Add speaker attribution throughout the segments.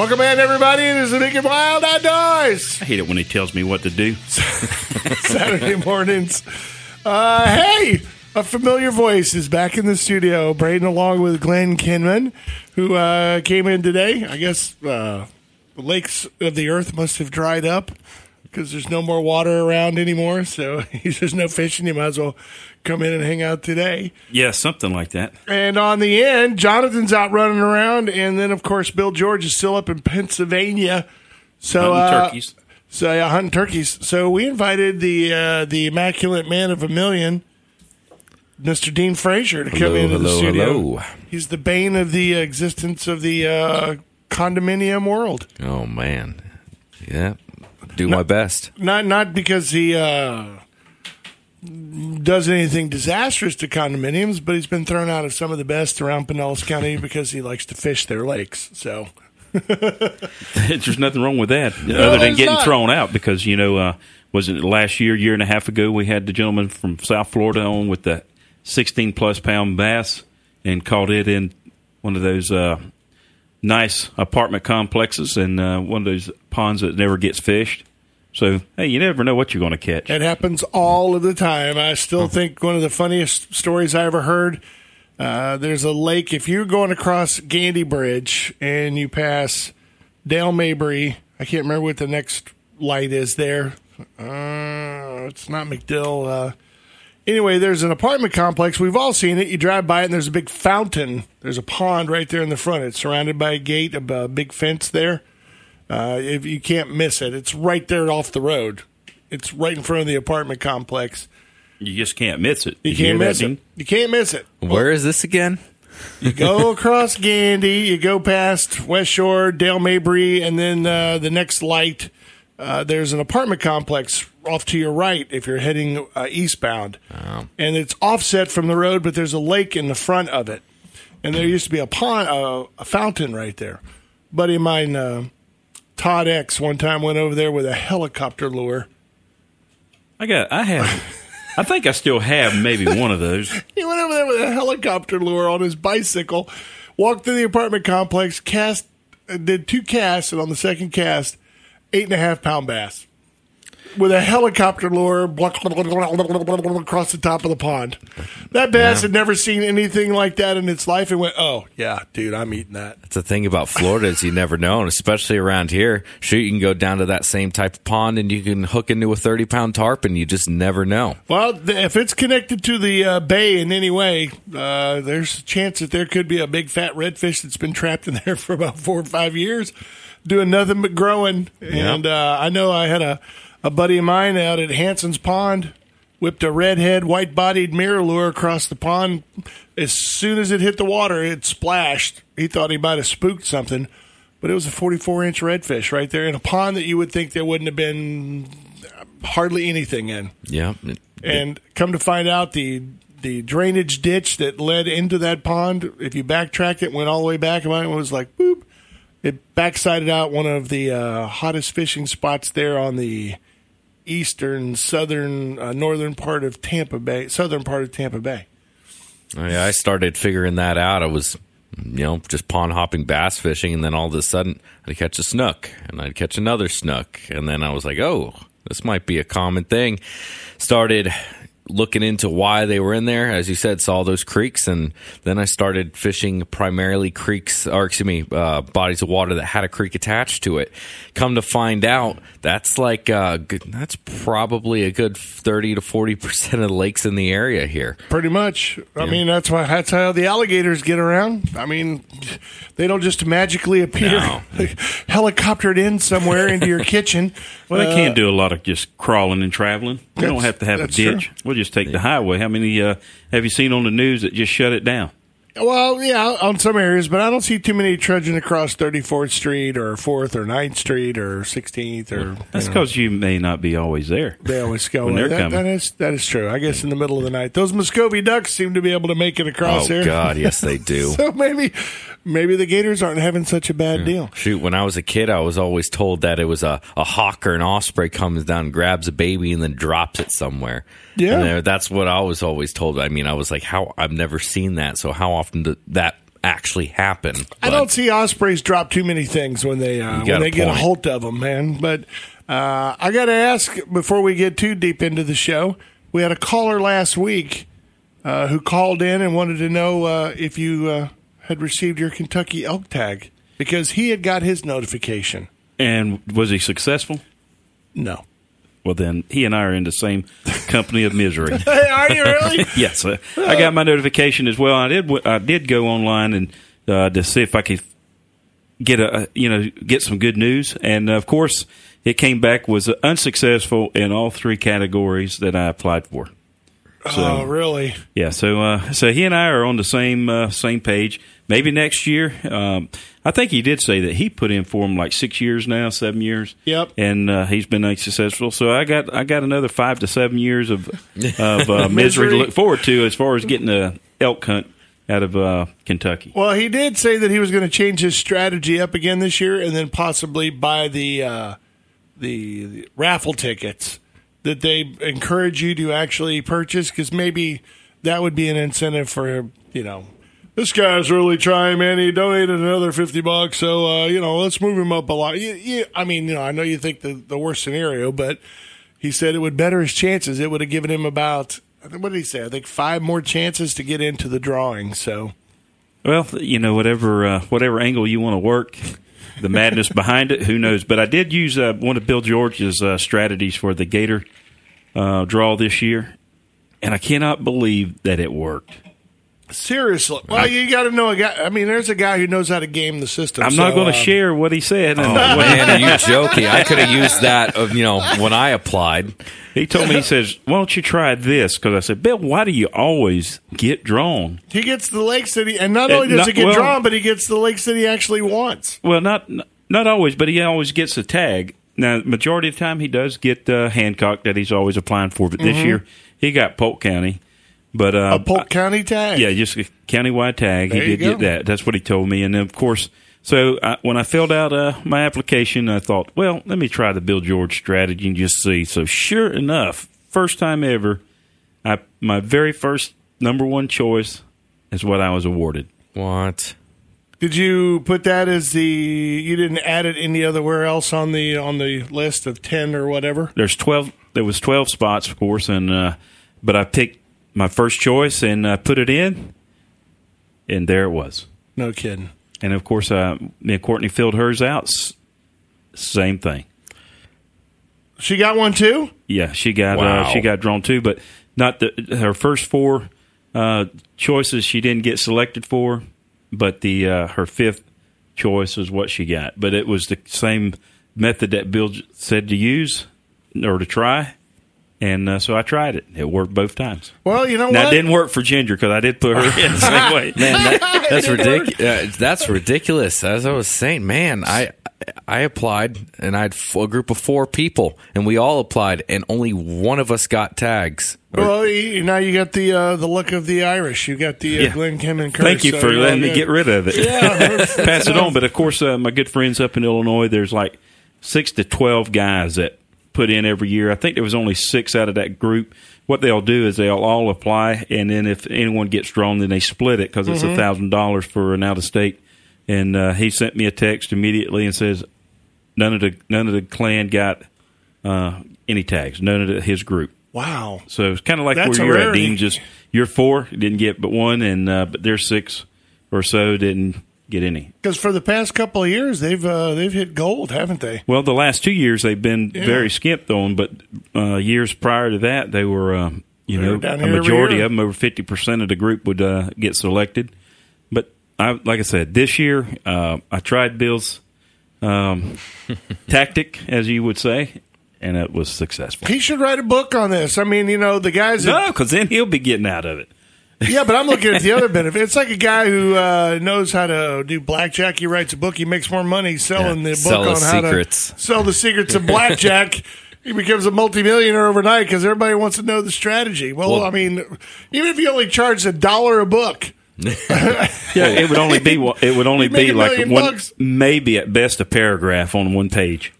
Speaker 1: Welcome in, everybody. It is the Big and Wild Outdoors.
Speaker 2: I hate it when he tells me what to do.
Speaker 1: Saturday mornings. Uh, hey, a familiar voice is back in the studio. Braden, along with Glenn Kinman, who uh, came in today. I guess uh, the lakes of the earth must have dried up because there's no more water around anymore. So there's no fishing. You might as well come in and hang out today.
Speaker 2: Yeah, something like that.
Speaker 1: And on the end, Jonathan's out running around, and then of course Bill George is still up in Pennsylvania. So
Speaker 2: Hunting
Speaker 1: uh,
Speaker 2: turkeys.
Speaker 1: So yeah, hunting turkeys. So we invited the uh, the immaculate man of a million, Mr. Dean Frazier, to come
Speaker 3: Hello,
Speaker 1: into the
Speaker 3: hello,
Speaker 1: studio.
Speaker 3: hello.
Speaker 1: He's the bane of the existence of the uh, condominium world.
Speaker 3: Oh man, yeah. Do my best.
Speaker 1: Not not because he uh, does anything disastrous to condominiums, but he's been thrown out of some of the best around Pinellas County because he likes to fish their lakes. So
Speaker 2: There's nothing wrong with that, other than getting
Speaker 1: not.
Speaker 2: thrown out because you know, uh, was it last year, year and a half ago, we had the gentleman from South Florida on with the 16 plus pound bass and caught it in one of those uh, nice apartment complexes and uh, one of those ponds that never gets fished. So hey, you never know what you're going to catch.
Speaker 1: It happens all of the time. I still think one of the funniest stories I ever heard. Uh, there's a lake. If you're going across Gandy Bridge and you pass Dale Mabry, I can't remember what the next light is there. Uh, it's not MacDill. Uh, anyway, there's an apartment complex. We've all seen it. You drive by it, and there's a big fountain. There's a pond right there in the front. It's surrounded by a gate, a, a big fence there. Uh, if you can't miss it, it's right there off the road. It's right in front of the apartment complex.
Speaker 2: You just can't miss it.
Speaker 1: You
Speaker 2: Did hear
Speaker 1: can't miss it. You can't miss it.
Speaker 3: Where is this again?
Speaker 1: You go across Gandy, you go past West Shore, Dale Mabry, and then uh, the next light. Uh, there's an apartment complex off to your right if you're heading uh, eastbound, and it's offset from the road, but there's a lake in the front of it, and there used to be a pond, uh, a fountain right there. Buddy of mine, uh, Todd X, one time went over there with a helicopter lure.
Speaker 2: I got. I have. I think I still have maybe one of those.
Speaker 1: He went over there with a helicopter lure on his bicycle, walked through the apartment complex, cast, did two casts, and on the second cast, eight and a half pound bass with a helicopter lure across the top of the pond. That bass had never seen anything like that in its life and went, oh, yeah, dude, I'm eating that.
Speaker 3: That's the thing about Florida is you never know, and especially around here. Shoot, you can go down to that same type of pond and you can hook into a thirty pound tarp, and you just never know.
Speaker 1: Well, if it's connected to the uh, bay in any way, uh, there's a chance that there could be a big fat redfish that's been trapped in there for about four or five years, doing nothing but growing. And uh, I know I had a, a buddy of mine out at Hanson's Pond, whipped a redhead, white bodied MirrOlure across the pond. As soon as it hit the water, it splashed. He thought he might have spooked something, but it was a 44 inch redfish right there in a pond that you would think there wouldn't have been hardly anything in.
Speaker 3: Yeah,
Speaker 1: And come to find out, the the drainage ditch that led into that pond, if you backtrack it, went all the way back, and it was like boop. It backsided out one of the uh, hottest fishing spots there on the eastern, southern, uh, northern part of Tampa Bay, southern part of Tampa Bay.
Speaker 3: Oh, yeah. I started figuring that out. I was, you know, just pond hopping bass fishing, and then all of a sudden I'd catch a snook, and I'd catch another snook, and then I was like, oh, this might be a common thing. Started looking into why they were in there. As you said, saw those creeks, and then I started fishing primarily creeks, or excuse me, uh, bodies of water that had a creek attached to it. Come to find out, that's like uh, good, that's probably a good thirty to forty percent of the lakes in the area here.
Speaker 1: Pretty much. I mean, that's why that's how the alligators get around. I mean, they don't just magically appear
Speaker 3: No.
Speaker 1: helicoptered in somewhere into your kitchen.
Speaker 2: Well, they
Speaker 1: Uh,
Speaker 2: can't do a lot of just crawling and traveling. We don't have to have a ditch.
Speaker 1: true.
Speaker 2: We'll just take the highway. How many uh, have you seen on the news that just shut it down?
Speaker 1: Well, yeah, on some areas, but I don't see too many trudging across 34th Street or 4th or 9th Street or 16th or.
Speaker 2: That's
Speaker 1: you know,
Speaker 2: because you may not be always there.
Speaker 1: they always go.
Speaker 2: when they're
Speaker 1: that,
Speaker 2: coming.
Speaker 1: that is that is true. I guess in the middle of the night, those Muscovy ducks seem to be able to make it across
Speaker 3: Oh
Speaker 1: here.
Speaker 3: God, yes they do.
Speaker 1: So maybe, maybe the Gators aren't having such a bad deal.
Speaker 3: Shoot, when I was a kid, I was always told that it was a, a hawk or an osprey comes down, grabs a baby, and then drops it somewhere.
Speaker 1: Yeah.
Speaker 3: And that's what I was always told. I mean, I was like, how I've never seen that. So how often did that actually happen?
Speaker 1: I don't see ospreys drop too many things when they uh, when they get a hold of them, man. But uh, I got to ask before we get too deep into the show. We had a caller last week uh, who called in and wanted to know uh, if you uh, had received your Kentucky elk tag because he had got his notification.
Speaker 2: And was he successful?
Speaker 1: No.
Speaker 2: Well, then he and I are in the same company of misery.
Speaker 1: Are you really?
Speaker 2: yes, uh, I got my notification as well. I did. I did go online and uh, to see if I could get a you know get some good news, and of course, it came back was unsuccessful in all three categories that I applied for. So,
Speaker 1: oh, really?
Speaker 2: Yeah, so uh, so he and I are on the same uh, same page. Maybe next year. Um, I think he did say that he put in for him like six years now, seven years.
Speaker 1: Yep.
Speaker 2: And uh, he's been unsuccessful. So I got I got another five to seven years of of uh, misery
Speaker 1: Misery.
Speaker 2: to look forward to as far as getting a elk hunt out of uh, Kentucky.
Speaker 1: Well, he did say that he was going to change his strategy up again this year, and then possibly buy the uh, the, the raffle tickets that they encourage you to actually purchase, because maybe that would be an incentive for you know. This guy's really trying, man. He donated another fifty bucks, so uh, you know, let's move him up a lot. You, you, I mean, you know, I know you think the the worst scenario, but he said it would better his chances. It would have given him about what did he say? I think five more chances to get into the drawing. So
Speaker 2: Well, you know, whatever uh, whatever angle you want to work, the madness behind it, who knows? But I did use uh, one of Bill George's uh, strategies for the Gator uh, draw this year, and I cannot believe that it worked.
Speaker 1: Seriously, well, you got to know a guy. I mean, there's a guy who knows how to game the system.
Speaker 2: I'm not
Speaker 1: so,
Speaker 2: going to
Speaker 1: um,
Speaker 2: share what he said. And
Speaker 3: Oh, man, are you joking? I could have used that of you know when I applied.
Speaker 2: he told me, he says, "Why don't you try this?" Because I said, "Bill, why do you always get drawn?"
Speaker 1: He gets the lakes that he, and not
Speaker 2: Uh,
Speaker 1: only does
Speaker 2: not-
Speaker 1: he get
Speaker 2: well-
Speaker 1: drawn, but he gets the lakes that he actually wants.
Speaker 2: Well, not not always, but he always gets a tag. Now, majority of the time, he does get uh, Hancock that he's always applying for. But this year, he got Polk County. But uh.
Speaker 1: A Polk County tag.
Speaker 2: Yeah, just a countywide tag.
Speaker 1: There
Speaker 2: he
Speaker 1: you
Speaker 2: did get that. That's what he told me. And then, of course, so I, when I filled out uh, my application, I thought, well, let me try the Bill George strategy and just see. So sure enough, first time ever, I my very first number one choice is what I was awarded.
Speaker 3: What?
Speaker 1: Did you put that as the? You didn't add it any otherwhere else on the on the list of ten or whatever.
Speaker 2: There's twelve. There was twelve spots, of course, and uh, but I picked my first choice and uh, put it in, and there it was.
Speaker 1: No kidding.
Speaker 2: And of course, uh, me and Courtney filled hers out. S- Same thing.
Speaker 1: She got one too.
Speaker 2: Yeah, she got uh, she got drawn too, but not the her first four uh, choices she didn't get selected for, but the uh, her fifth choice is what she got. But it was the same method that Bill said to use or to try, and uh, so I tried it. It worked both times.
Speaker 1: Well, you know
Speaker 2: Now
Speaker 1: what?
Speaker 2: it didn't work for Ginger because I did put her in the same way.
Speaker 3: Man, that, that's ridiculous. Uh, that's ridiculous. As I was saying, man, I I applied and I had f- a group of four people, and we all applied, and only one of us got tags.
Speaker 1: Well, you, now you got the uh, the look of the Irish. You got the uh,
Speaker 2: Yeah.
Speaker 1: Glenn Kim and Curtis.
Speaker 2: Thank you
Speaker 1: so
Speaker 2: for
Speaker 1: you're
Speaker 2: letting me get rid of it.
Speaker 1: Yeah,
Speaker 2: Pass it on. But of course, uh, my good friends up in Illinois, there's like six to 12 guys that put in every year. I think there was only six out of that group. What they'll do is they'll all apply, and then if anyone gets drawn, then they split it because it's a thousand dollars for an out of state. And uh, he sent me a text immediately and says none of the none of the clan got uh, any tags. None of the, his group.
Speaker 1: Wow.
Speaker 2: So it's kind of like
Speaker 1: That's
Speaker 2: where you're at. Dean. Just you're four didn't get but one, and uh, but there's six or so didn't get any.
Speaker 1: Because for the past couple of years, they've uh, they've hit gold, haven't they?
Speaker 2: Well, the last two years they've been
Speaker 1: Yeah.
Speaker 2: very skimped on, but uh, years prior to that they were, um, you
Speaker 1: They were
Speaker 2: know, a majority of them, over fifty percent of the group would uh, get selected. But I, like I said, this year uh, I tried Bill's um, tactic, as you would say, and it was successful.
Speaker 1: He should write a book on this. I mean, you know, the guys. That,
Speaker 2: No, because then he'll be getting out of it.
Speaker 1: Yeah, but I'm looking at the other benefit. It's like a guy who uh, knows how to do blackjack. He writes a book. He makes more money selling
Speaker 3: Yeah,
Speaker 1: the
Speaker 3: sell
Speaker 1: book on
Speaker 3: his
Speaker 1: how
Speaker 3: secrets.
Speaker 1: to sell the secrets of blackjack. he becomes a multimillionaire overnight because everybody wants to know the strategy. Well,
Speaker 3: Well-
Speaker 1: I mean, even if you only charged a dollar a book,
Speaker 2: Yeah, it would only be it would only be like
Speaker 1: million
Speaker 2: one,
Speaker 1: bucks.
Speaker 2: maybe at best a paragraph on one page.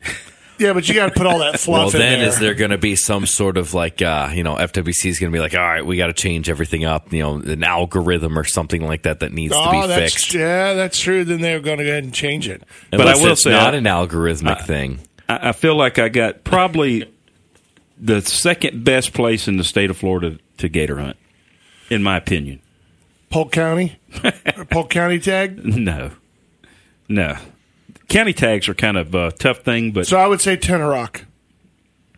Speaker 1: Yeah, but you got to put all that fluff
Speaker 3: Well,
Speaker 1: in
Speaker 3: then
Speaker 1: there.
Speaker 3: is there going to be some sort of like, uh, you know, FWC is going to be like, all right, we got to change everything up, you know, an algorithm or something like that that needs to
Speaker 1: Oh,
Speaker 3: be
Speaker 1: that's
Speaker 3: fixed.
Speaker 1: yeah, that's true. Then they're going to go ahead and change it.
Speaker 2: But I will
Speaker 3: it's
Speaker 2: say
Speaker 3: not an algorithmic thing.
Speaker 2: I, I feel like I got probably the second best place in the state of Florida to gator hunt, in my opinion.
Speaker 1: Polk County, Polk County tag.
Speaker 2: No, no. County tags are kind of a tough thing, but
Speaker 1: So I would say Tenoroc.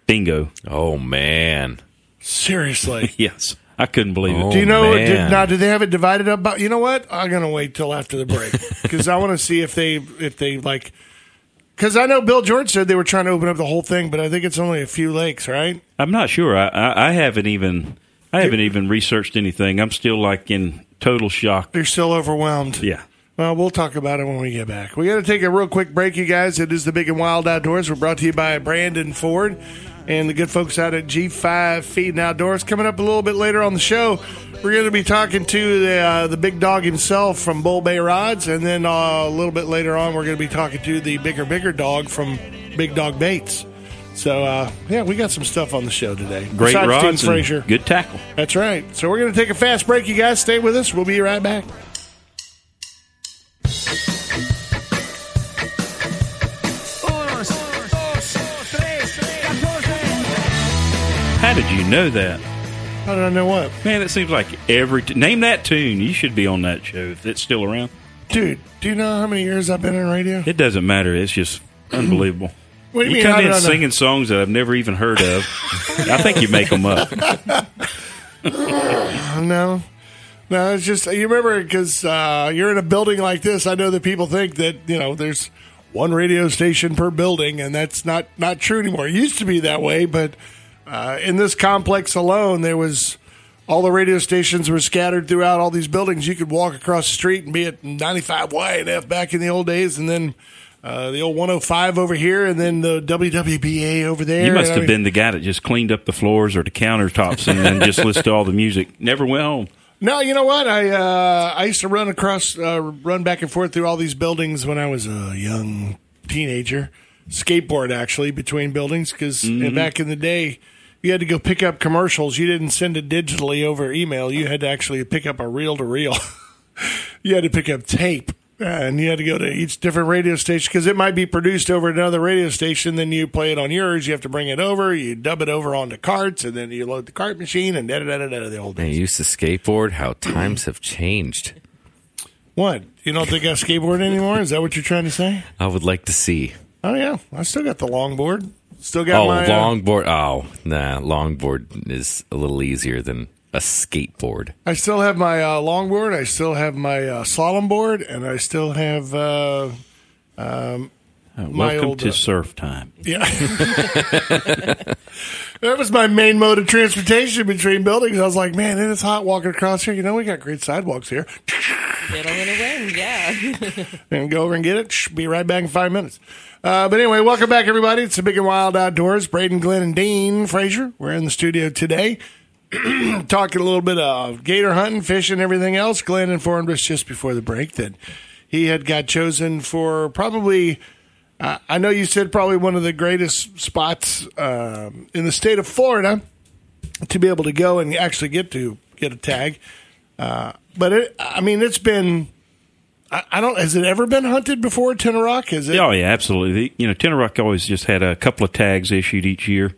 Speaker 2: bingo.
Speaker 3: Oh man,
Speaker 1: Seriously.
Speaker 2: Yes, I couldn't believe
Speaker 3: Oh,
Speaker 2: it.
Speaker 1: Do you know?
Speaker 3: man.
Speaker 1: Did, now, do they have it divided up? By, you know what? I'm gonna wait till after the break because I want to see if they if they like. Because I know Bill George said they were trying to open up the whole thing, but I think it's only a few lakes, right?
Speaker 2: I'm not sure. I, I, I haven't even I haven't even researched anything. I'm still like in total shock.
Speaker 1: They're still overwhelmed.
Speaker 2: Yeah.
Speaker 1: Well, we'll talk about it when we get back. We got to take a real quick break, you guys. It is the Big and Wild Outdoors. We're brought to you by Brandon Ford and the good folks out at G5 Feed and Outdoors. Coming up a little bit later on the show, we're going to be talking to the uh, the big dog himself from Bull Bay Rods, and then uh, a little bit later on, we're going to be talking to the bigger, bigger dog from Big Dog Baits. So, uh, yeah, we got some stuff on the show today.
Speaker 2: Great
Speaker 1: Besides
Speaker 2: rods
Speaker 1: Frazier.
Speaker 2: good tackle.
Speaker 1: That's right. So we're going to take a fast break, you guys. Stay with us. We'll be right back.
Speaker 2: Know that?
Speaker 1: How did I know what?
Speaker 2: Man, it seems like every t- name that tune. You should be on that show if it's still around.
Speaker 1: Dude, do you know how many years I've been in radio?
Speaker 2: It doesn't matter. It's just unbelievable.
Speaker 1: What do you
Speaker 2: You
Speaker 1: mean, how
Speaker 2: come
Speaker 1: did
Speaker 2: in
Speaker 1: I know?
Speaker 2: singing songs that I've never even heard of. I think you make them up.
Speaker 1: No. No, it's just, you remember, because uh, you're in a building like this, I know that people think that, you know, there's one radio station per building, and that's not, not true anymore. It used to be that way, but uh, in this complex alone, there was all the radio stations were scattered throughout all these buildings. You could walk across the street and be at 95 YNF back in the old days, and then uh, the old 105 over here, and then the WWBA over there.
Speaker 2: You must
Speaker 1: And I
Speaker 2: have
Speaker 1: mean-
Speaker 2: been the guy that just cleaned up the floors or the countertops and then just listened to all the music. Never went home.
Speaker 1: No, you know what? I uh, I used to run across, uh, run back and forth through all these buildings when I was a young teenager. Skateboard actually between buildings because back in the day, you had to go pick up commercials. You didn't send it digitally over email. You had to actually pick up a reel to reel. You had to pick up tape. And you had to go to each different radio station because it might be produced over at another radio station. Then you play it on yours. You have to bring it over. You dub it over onto carts, and then you load the cart machine and da da da da. The old days.
Speaker 3: used to skateboard. How times have changed.
Speaker 1: What? You don't think I skateboard anymore? Is that what you're trying to say?
Speaker 3: I would like to see.
Speaker 1: Oh yeah, I still got the longboard. Still got
Speaker 3: Oh,
Speaker 1: my uh,
Speaker 3: longboard. Oh, nah, longboard is a little easier than a skateboard.
Speaker 1: I still have my uh, longboard. I still have my uh, slalom board, and I still have uh,
Speaker 2: Uh,
Speaker 1: My
Speaker 2: welcome
Speaker 1: old,
Speaker 2: to
Speaker 1: uh,
Speaker 2: surf time.
Speaker 1: yeah. that was my main mode of transportation between buildings. I was like, man, it is hot walking across here. You know, we got great sidewalks here.
Speaker 4: Fiddle in a wind, yeah.
Speaker 1: and go over and get it. Shh, Be right back in five minutes. Uh, but anyway, welcome back, everybody. It's the Big and Wild Outdoors. Braden, Glenn, and Dean Frazier. We're in the studio today talking a little bit of gator hunting, fishing, everything else. Glenn informed us just before the break that he had got chosen for probably. Uh, I know you said probably one of the greatest spots um, in the state of Florida to be able to go and actually get to get a tag. Uh, but it, I mean, it's been. I, I don't. Has it ever been hunted before? Tenoroc? Has it?
Speaker 2: Oh yeah, absolutely. You know, Tenoroc always just had a couple of tags issued each year,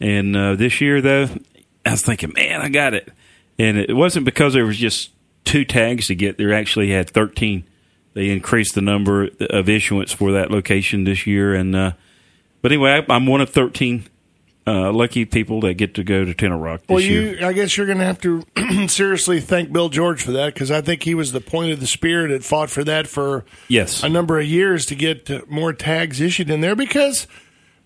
Speaker 2: and uh, this year though, I was thinking, man, I got it, and it wasn't because there was just two tags to get. There actually had thirteen. They increased the number of issuance for that location this year, and uh, but anyway, I, I'm one of thirteen uh, lucky people that get to go to Tenoroc this
Speaker 1: Well,
Speaker 2: year.
Speaker 1: you. I guess you're going to have to seriously thank Bill George for that because I think he was the point of the spear that fought for that for
Speaker 2: Yes,
Speaker 1: a number of years to get uh, more tags issued in there because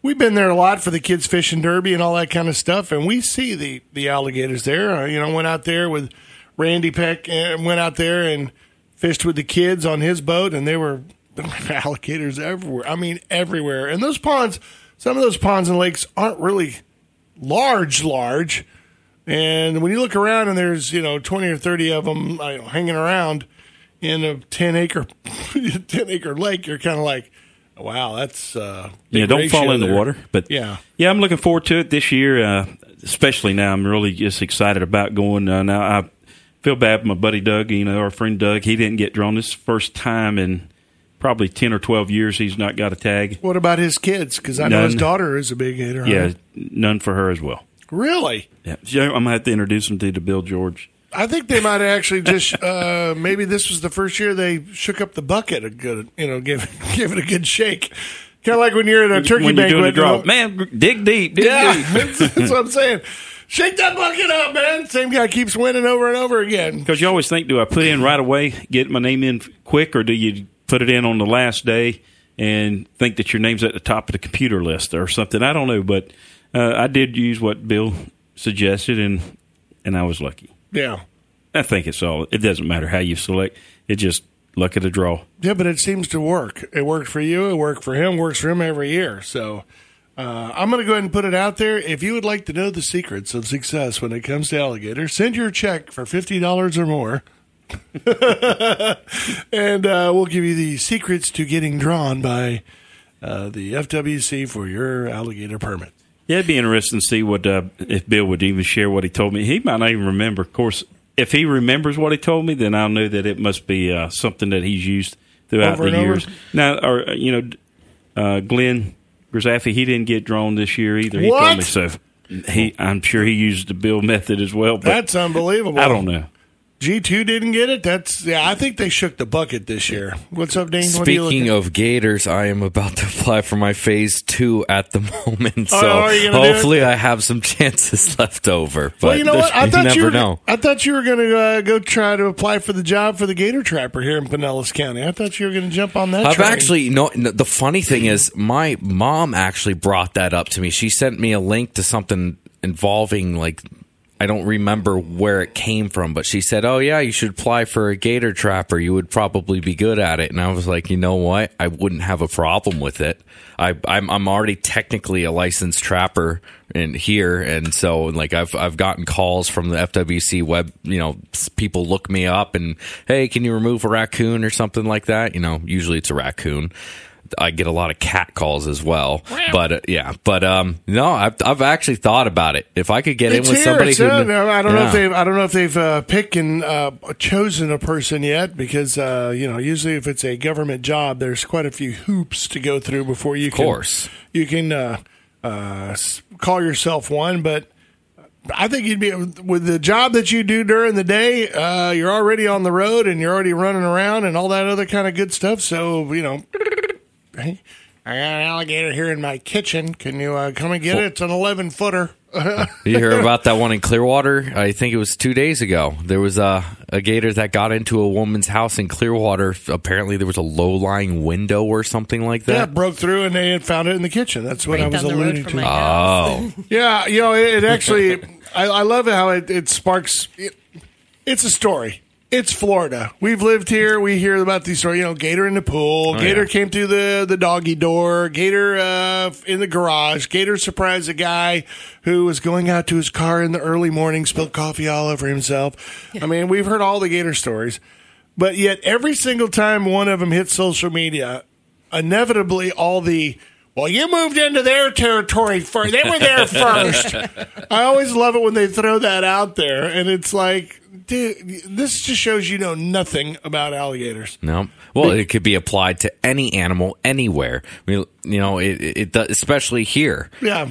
Speaker 1: we've been there a lot for the kids fishing derby and all that kind of stuff, and we see the the alligators there. Uh, you know, went out there with Randy Peck uh, went out there and fished with the kids on his boat, and they there were alligators everywhere. I mean, everywhere. And those ponds, some of those ponds and lakes aren't really large, large. And when you look around and there's you know twenty or thirty of them uh, hanging around in a ten acre ten acre lake, you're kind of like, wow, that's uh,
Speaker 2: Yeah, don't fall in the water. But
Speaker 1: Yeah.
Speaker 2: yeah, I'm looking forward to it this year. Uh, especially now, I'm really just excited about going. Uh, now I feel bad for my buddy Doug. You know, our friend Doug. He didn't get drawn this first time in probably ten or twelve years. He's not got a tag.
Speaker 1: What about his kids? Because I know his daughter is a big huh?
Speaker 2: Yeah, none for her as well.
Speaker 1: really.
Speaker 2: Yeah, so I'm gonna have to introduce him to the Bill George.
Speaker 1: I think they might actually just uh, maybe this was the first year they shook up the bucket a good, you know, give give it a good shake. Kind of like when you're at a turkey
Speaker 2: when you're
Speaker 1: banquet.
Speaker 2: doing the draw,
Speaker 1: you know?
Speaker 2: man, dig deep, dig
Speaker 1: Yeah,
Speaker 2: deep.
Speaker 1: that's, that's what I'm saying. Shake that bucket up, man. Same guy keeps winning over and over again.
Speaker 2: Because you always think, do I put in right away, get my name in quick, or do you put it in on the last day and think that your name's at the top of the computer list or something? I don't know, but uh, I did use what Bill suggested, and and I was lucky.
Speaker 1: Yeah,
Speaker 2: I think it's all. It doesn't matter how you select. It just luck of the draw.
Speaker 1: yeah, but it seems to work. It worked for you. It worked for him. Works for him every year. So. Uh, I'm going to go ahead and put it out there. If you would like to know the secrets of success when it comes to alligator, send your check for fifty dollars or more, and uh, we'll give you the secrets to getting drawn by uh, the FWC for your alligator permit.
Speaker 2: Yeah, it'd be interesting to see what uh, if Bill would even share what he told me. He might not even remember. Of course, if he remembers what he told me, then I'll know that it must be uh, something that he's used throughout
Speaker 1: Over
Speaker 2: the
Speaker 1: and over?
Speaker 2: years. Now, or uh, you know, uh, Glenn Grzaffi, he didn't get drawn this year either. He
Speaker 1: What?
Speaker 2: told me so. He, I'm sure he used the Bill method as well.
Speaker 1: That's unbelievable.
Speaker 2: I don't know.
Speaker 1: G two didn't get it. That's yeah. I think they shook the bucket this year. What's up, Dane? What you
Speaker 3: Speaking
Speaker 1: looking-
Speaker 3: of gators, I am about to apply for my phase two at the moment,
Speaker 1: Oh,
Speaker 3: so
Speaker 1: are you gonna do it?
Speaker 3: hopefully I have some chances left over. But
Speaker 1: well, you know what? I thought
Speaker 3: never
Speaker 1: you were.
Speaker 3: know.
Speaker 1: I thought you were going to uh, go try to apply for the job for the Gator Trapper here in Pinellas County. I thought you were going to jump on that.
Speaker 3: I've
Speaker 1: train.
Speaker 3: actually no, no. The funny thing is, my mom actually brought that up to me. She sent me a link to something involving like I don't remember where it came from, but she said, "Oh yeah, you should apply for a gator trapper. You would probably be good at it." And I was like, "You know what? I wouldn't have a problem with it. I, I'm I'm already technically a licensed trapper in here, and so like I've I've gotten calls from the FWC web. You know, people look me up and hey, can you remove a raccoon or something like that? You know, usually it's a raccoon." I get a lot of cat calls as well, but uh, yeah, but um, no, I've, I've actually thought about it. If I could get
Speaker 1: It's
Speaker 3: in with
Speaker 1: here.
Speaker 3: somebody who,
Speaker 1: uh, I don't know if they've. I don't know if they've uh, picked and uh, chosen a person yet because uh, you know usually if it's a government job, there's quite a few hoops to go through before you can.
Speaker 3: Of course.
Speaker 1: you can uh, uh, call yourself one, but. I think you'd be with the job that you do during the day. Uh, you're already on the road and you're already running around and all that other kind of good stuff. So you know, hey, I got an alligator here in my kitchen. Can you uh, come and get it? It's an 11 footer.
Speaker 3: You hear about that one in Clearwater? I think it was two days ago. There was a, a gator that got into a woman's house in Clearwater. Apparently, there was a low lying window or something like that.
Speaker 1: Yeah,
Speaker 3: that.
Speaker 1: broke through and they had found it in the kitchen. That's what I was
Speaker 4: down the road
Speaker 1: alluding to.
Speaker 4: my.
Speaker 3: Oh,
Speaker 1: Yeah, you know, it, it actually, I, I love how it, it sparks. It, it's a story. It's Florida. We've lived here. We hear about these stories. You know, Gator in the pool. Gator
Speaker 3: yeah.
Speaker 1: came through the the doggy door. Gator uh, in the garage. Gator surprised a guy who was going out to his car in the early morning, spilled coffee all over himself. I mean, we've heard all the Gator stories, but yet every single time one of them hits social media, inevitably all the well, you moved into their territory first. They were there first. I always love it when they throw that out there, and it's like, dude, this just shows you know nothing about alligators.
Speaker 3: no. Well, it could be applied to any animal anywhere. I mean, you know, it, it, does, especially here.
Speaker 1: Yeah.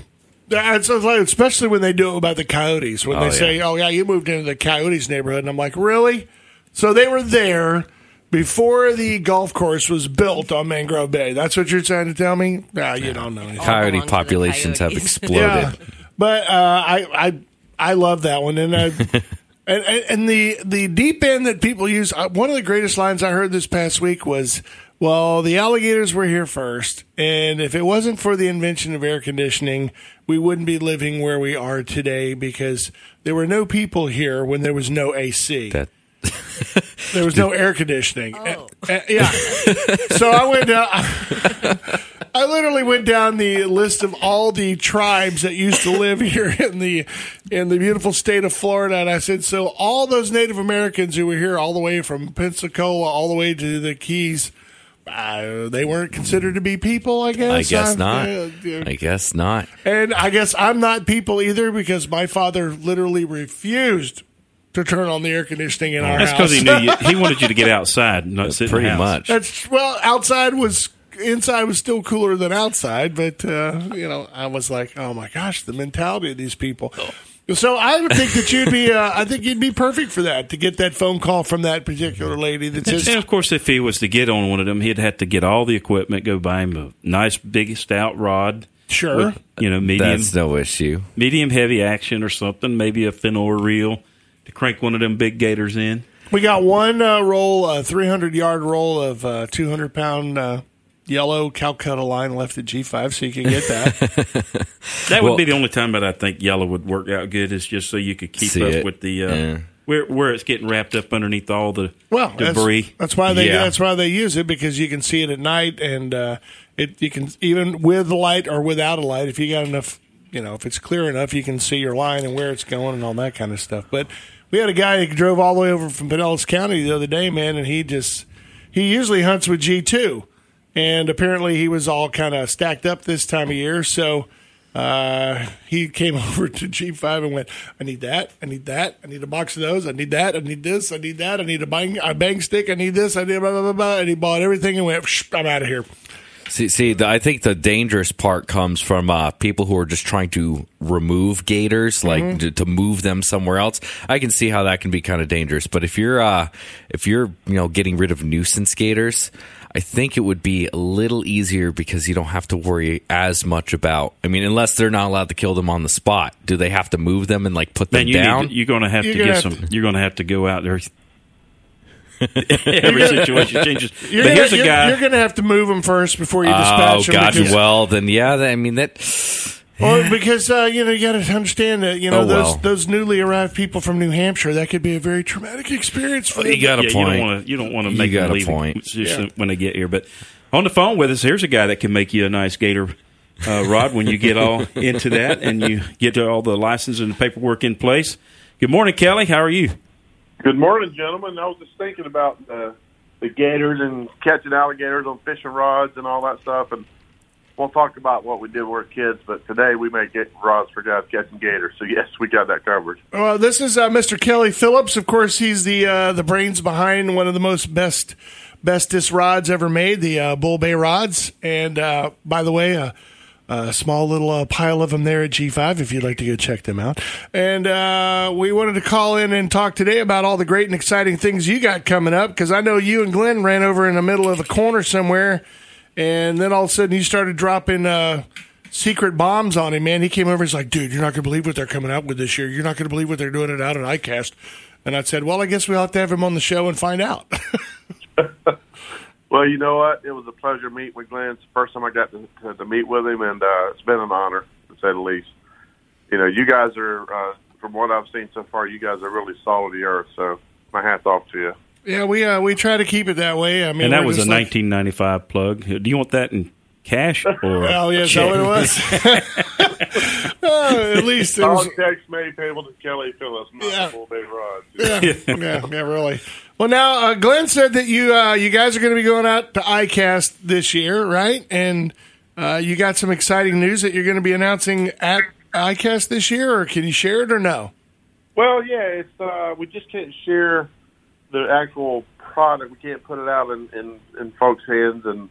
Speaker 1: It's like, especially when they do it about the coyotes. When
Speaker 3: Oh,
Speaker 1: they
Speaker 3: yeah.
Speaker 1: say, "Oh yeah, you moved into the coyotes neighborhood," and I'm like, "Really?" So they were there before the golf course was built on Mangrove Bay. That's what you're trying to tell me? Nah, you don't know anything.
Speaker 3: Coyote
Speaker 4: belong to the
Speaker 3: populations have exploded.
Speaker 1: Yeah, but uh, I I I love that one, and I, and, and and the the deep end that people use. Uh, one of the greatest lines I heard this past week was Well, the alligators were here first, and if it wasn't for the invention of air conditioning, we wouldn't be living where we are today because there were no people here when there was no AC.
Speaker 3: That
Speaker 1: There was no air conditioning.
Speaker 4: Oh.
Speaker 1: Uh, uh, yeah. so I went down. I literally went down the list of all the tribes that used to live here in the in the beautiful state of Florida, and I said, so all those Native Americans who were here all the way from Pensacola all the way to the Keys, uh, they weren't considered to be people. I guess.
Speaker 3: I guess
Speaker 1: I'm-
Speaker 3: not.
Speaker 1: uh, yeah.
Speaker 3: I guess not.
Speaker 1: And I guess I'm not people either because my father literally refused to turn on the air conditioning in our
Speaker 2: That's
Speaker 1: house.
Speaker 2: That's because he knew you, he wanted you to get outside, not sit in
Speaker 3: Pretty
Speaker 2: the house.
Speaker 3: much.
Speaker 1: That's well, outside was inside was still cooler than outside, but uh, you know, I was like, oh my gosh, the mentality of these people. So I would think that you'd be, uh, I think you'd be perfect for that to get that phone call from that particular lady that
Speaker 2: And,
Speaker 1: says,
Speaker 2: and of course, if he was to get on one of them, he'd have to get all the equipment, go buy him a nice big stout rod,
Speaker 1: sure,
Speaker 2: with, you know, medium
Speaker 3: That's no issue.
Speaker 2: medium heavy action or something, maybe a Fin-Nor reel to crank one of them big gators in.
Speaker 1: we got one uh, roll, a 300 yard roll of uh, 200 pound uh, yellow Calcutta line left at G5, so you can get that.
Speaker 2: That
Speaker 3: Well-
Speaker 2: would be the only time that I think yellow would work out good is just so you could keep
Speaker 3: See
Speaker 2: up
Speaker 3: it.
Speaker 2: with the uh,
Speaker 3: Yeah.
Speaker 2: where where it's getting wrapped up underneath all the
Speaker 1: Well,
Speaker 2: debris.
Speaker 1: That's, that's why they
Speaker 3: Yeah.
Speaker 1: that's why they use it because you can see it at night and uh, it you can even with a light or without a light if you got enough you know if it's clear enough you can see your line and where it's going and all that kind of stuff. But we had a guy who drove all the way over from Pinellas County the other day, man, and he just he usually hunts with G two, and apparently he was all kind of stacked up this time of year, so. Uh, he came over to G5 and went, I need that. I need that. I need a box of those. I need that. I need this. I need that. I need a bang, a bang stick. I need this. I need blah, blah, blah, blah. And he bought everything and went, I'm out of here.
Speaker 3: See, see, the, I think the dangerous part comes from uh, people who are just trying to remove gators, like
Speaker 1: Mm-hmm.
Speaker 3: to, to move them somewhere else. I can see how that can be kind of dangerous. But if you're, uh, if you're, you know, getting rid of nuisance gators, I think it would be a little easier because you don't have to worry as much about. I mean, unless they're not allowed to kill them on the spot, do they have to move them and like put them
Speaker 2: you
Speaker 3: down?
Speaker 2: need to, you're going to have
Speaker 1: You're
Speaker 2: to get
Speaker 1: have
Speaker 2: some. You're going to have to go out there. Every situation changes.
Speaker 1: You're
Speaker 2: but
Speaker 1: gonna,
Speaker 2: here's a
Speaker 1: you're,
Speaker 2: guy.
Speaker 1: You're going to have to move them first before you
Speaker 3: oh
Speaker 1: dispatch them.
Speaker 3: God!
Speaker 1: because-
Speaker 3: Well, then yeah. I mean that.
Speaker 1: Well, because uh, you know you got to understand that you know
Speaker 3: Oh,
Speaker 1: those
Speaker 3: well.
Speaker 1: those newly arrived people from New Hampshire that could be a very traumatic experience for them.
Speaker 3: You got a
Speaker 2: yeah,
Speaker 3: point.
Speaker 2: You don't want to. You don't want to
Speaker 3: You
Speaker 2: make
Speaker 3: got
Speaker 2: them
Speaker 3: a
Speaker 2: leave
Speaker 3: point.
Speaker 2: just
Speaker 1: Yeah.
Speaker 2: when they get here. But on the phone with us, here's a guy that can make you a nice gator uh, rod when you get all into that and you get all the license and paperwork in place. Good morning, Kelly. How are you?
Speaker 5: Good morning, gentlemen. I was just thinking about uh, the gators and catching alligators on fishing rods and all that stuff. And we'll talk about what we did when we were kids, but today we make get rods for guys catching gators. So yes, we got that covered.
Speaker 1: Well, this is uh, Mr. Kelly Phillips. Of course, he's the uh, the brains behind one of the most best bestest rods ever made, the uh, Bull Bay rods. And uh, by the way, a small little uh, pile of them there at G5 if you'd like to go check them out. And uh, we wanted to call in and talk today about all the great and exciting things you got coming up because I know you and Glenn ran over in the middle of a corner somewhere, and then all of a sudden you started dropping. Uh, secret bombs on him, man. He came over. And he's like, dude, you're not going to believe what they're coming out with this year. You're not going to believe what they're doing it out at ICAST. And I said, well, I guess we'll have to have him on the show and find out.
Speaker 5: Well, you know what? It was a pleasure meeting with Glenn. It's the first time I got to, to, to meet with him, and uh, it's been an honor, to say the least. You know, you guys are, uh, from what I've seen so far, you guys are really solid of the earth. So my hat's off to you.
Speaker 1: yeah, we uh, we try to keep it that way. I mean,
Speaker 2: And that was a
Speaker 1: like-
Speaker 2: 1995 plug. Do you want that in cash or?
Speaker 1: Oh, yeah, is that what it was? oh, at least it
Speaker 5: All
Speaker 1: was.
Speaker 5: text made payable to Kelly Phillips, not
Speaker 1: Yeah.
Speaker 5: Bull Bay Rods.
Speaker 1: Yeah, yeah, yeah, really. Well, now uh, Glenn said that you uh, you guys are going to be going out to ICAST this year, right? And uh, you got some exciting news that you're going to be announcing at ICAST this year, or can you share it or no?
Speaker 5: Well, yeah, it's uh, we just can't share the actual product. We can't put it out in in, in folks' hands and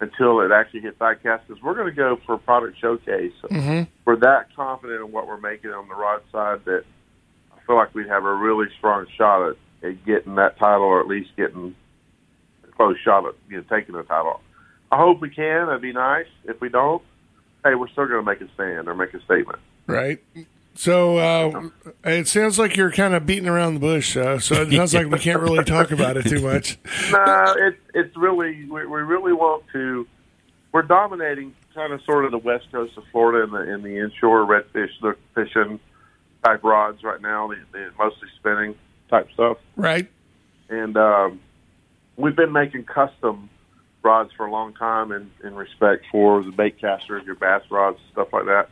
Speaker 5: until it actually hits ICAST because we're going to go for a product showcase. We're that confident in what we're making on the rod side that I feel like we'd have a really strong shot at, at getting that title, or at least getting a close shot at you know taking the title. I hope we can. That'd be nice. If we don't, hey, we're still going to make a stand or make a statement.
Speaker 1: Right. So uh, it sounds like you're kind of beating around the bush, uh, so it sounds like we can't really talk about it too much.
Speaker 5: no, it's it's really we, we really want to. We're dominating kind of sort of the west coast of Florida in the in the inshore redfish fishing type rods right now. The, the mostly spinning type stuff,
Speaker 1: Right.
Speaker 5: and um, we've been making custom rods for a long time in in respect for the bait casters, your bass rods, stuff like that.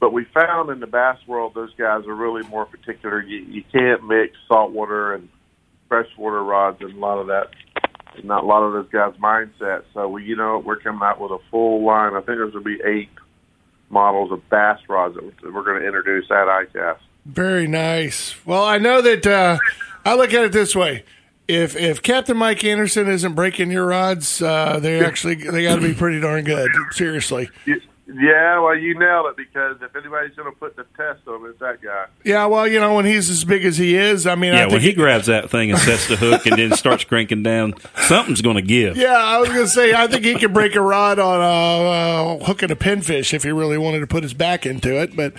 Speaker 5: But we found in the bass world, those guys are really more particular. You, you can't mix saltwater and freshwater rods and a lot of that. Not a lot of those guys' mindset. So we, you know, we're coming out with a full line. I think there's going to be eight models of bass rods that we're going to introduce at ICAST.
Speaker 1: Very nice. Well, I know that uh, I look at it this way: if if Captain Mike Anderson isn't breaking your rods, uh, they actually they got to be pretty darn good. Seriously.
Speaker 5: Yeah, well, you nailed it because if anybody's going to put the test on, it, it's that guy.
Speaker 1: Yeah. Well, you know, when he's as big as he is, I mean, I
Speaker 2: Yeah,
Speaker 1: think
Speaker 2: when he grabs that thing and sets the hook and then starts cranking down, something's going to give.
Speaker 1: Yeah, I was gonna say I think he could break a rod on a uh, hooking a pinfish if he really wanted to put his back into it. But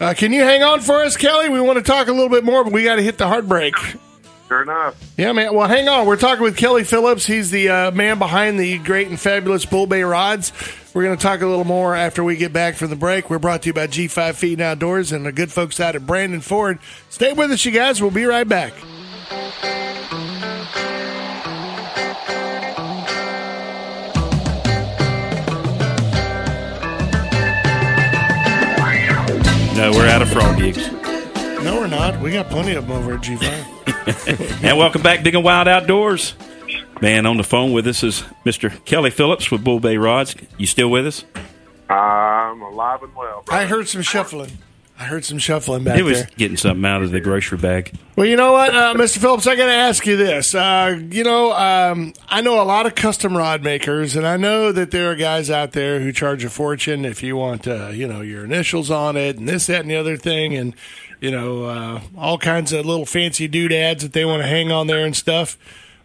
Speaker 1: uh, can you hang on for us, Kelly? We want to talk a little bit more, but we got to hit the heartbreak.
Speaker 5: Sure enough.
Speaker 1: Yeah, man. Well, hang on. We're talking with Kelly Phillips. He's the uh, man behind the great and fabulous Bull Bay rods. We're going to talk a little more after we get back from the break. We're brought to you by G5 Feed Outdoors and the good folks out at Brandon Ford. Stay with us, you guys. We'll be right back.
Speaker 2: No, we're out of frog gigs.
Speaker 1: No, we're not. We got plenty of them over at G5.
Speaker 2: And welcome back, Big and Wild Outdoors. Man, on the phone with us is Mr. Kelly Phillips with Bull Bay Rods. You still with us?
Speaker 5: I'm alive and well.
Speaker 1: I heard some shuffling. I heard some shuffling back there.
Speaker 2: He was
Speaker 1: there.
Speaker 2: getting something out of the grocery bag.
Speaker 1: Well, you know what, uh, Mr. Phillips, I got to ask you this. Uh, you know, um, I know a lot of custom rod makers, and I know that there are guys out there who charge a fortune if you want, uh, you know, your initials on it and this, that, and the other thing, and you know, uh, all kinds of little fancy doodads that they want to hang on there and stuff.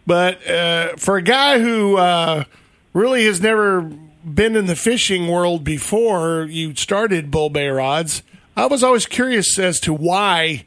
Speaker 1: But uh, for a guy who uh, really has never been in the fishing world before you started Bull Bay Rods, I was always curious as to why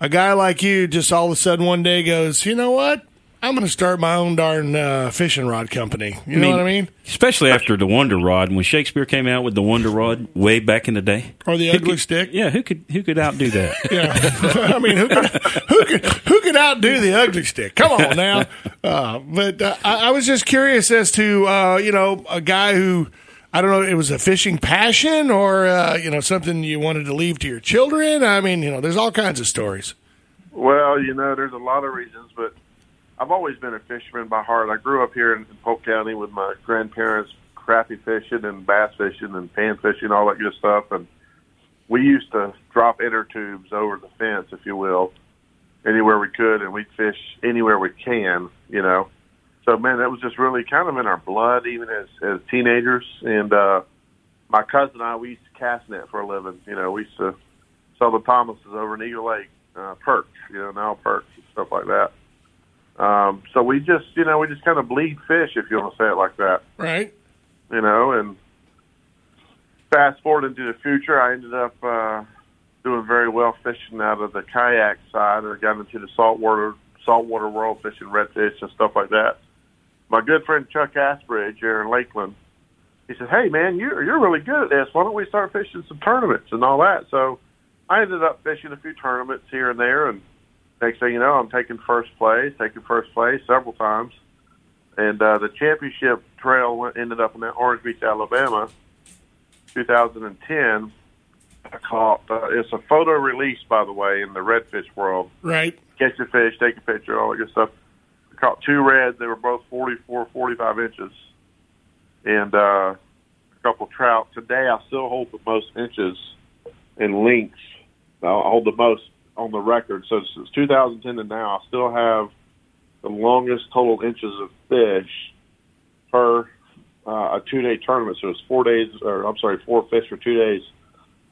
Speaker 1: a guy like you just all of a sudden one day goes, you know what? I'm going to start my own darn uh, fishing rod company. You know what I mean?
Speaker 2: Especially after the Wonder Rod, when Shakespeare came out with the Wonder Rod way back in the day.
Speaker 1: Or the ugly
Speaker 2: could-
Speaker 1: stick.
Speaker 2: Yeah, who could who could outdo that?
Speaker 1: Yeah, I mean, who could, who could who could outdo the ugly stick? Come on now. Uh, but uh, I, I was just curious as to uh, you know a guy who I don't know it was a fishing passion or uh, you know something you wanted to leave to your children. I mean, you know, there's all kinds of stories.
Speaker 5: Well, you know, there's a lot of reasons, but I've always been a fisherman by heart. I grew up here in Polk County with my grandparents, crappie fishing and bass fishing and pan fishing, all that good stuff. And we used to drop inner tubes over the fence, if you will, anywhere we could, and we'd fish anywhere we can, you know. So, man, that was just really kind of in our blood, even as as teenagers. And uh, my cousin and I, we used to cast net for a living. You know, we used to sell the Thomases over in Eagle Lake, uh, perks, you know, now perks and stuff like that. Um, so we just, you know, we just kind of bleed fish, if you want to say it like that,
Speaker 1: Right?
Speaker 5: you know. And fast forward into the future, I ended up uh, doing very well fishing out of the kayak side, and got into the saltwater saltwater world, fishing redfish and stuff like that. My good friend Chuck Asbridge here in Lakeland, he said, "Hey man, you're you're really good at this. Why don't we start fishing some tournaments and all that?" So I ended up fishing a few tournaments here and there, and next thing you know, I'm taking first place, taking first place several times, and uh, the championship trail went, ended up in Orange Beach, Alabama, 2010. I caught. Uh, it's a photo release, by the way, in the redfish world.
Speaker 1: Right?
Speaker 5: Catch a fish, take a picture, all that good stuff. Caught two reds. They were both 44, 45 inches, and uh, a couple trout. Today, I still hold the most inches in length. I hold the most on the record. So since 2010 to now, I still have the longest total inches of fish per uh, a two-day tournament. So it's four days, or I'm sorry, four fish for two days.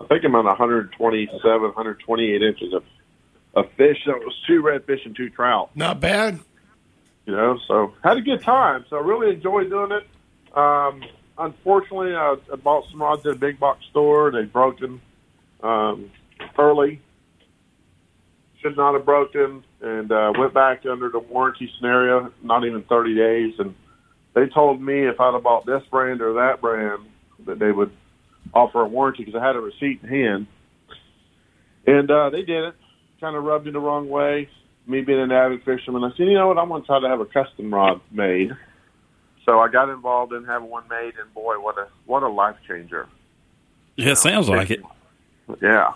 Speaker 5: I think I'm on 127, 128 inches of a fish. That was two redfish and two trout.
Speaker 1: Not bad.
Speaker 5: You know, so had a good time. So I really enjoyed doing it. Um, unfortunately, I, I bought some rods at a big box store. They broken. Um, early. Should not have broken, and uh, went back under the warranty scenario. Not even 30 days, and they told me if I'd have bought this brand or that brand, that they would offer a warranty because I had a receipt in hand. And uh, they did it. Kind of rubbed me the wrong way. Me being an avid fisherman, I said, you know what? I'm going to try to have a custom rod made. So I got involved in having one made, and boy, what a what a life changer!
Speaker 2: Yeah, sounds like it.
Speaker 5: Yeah.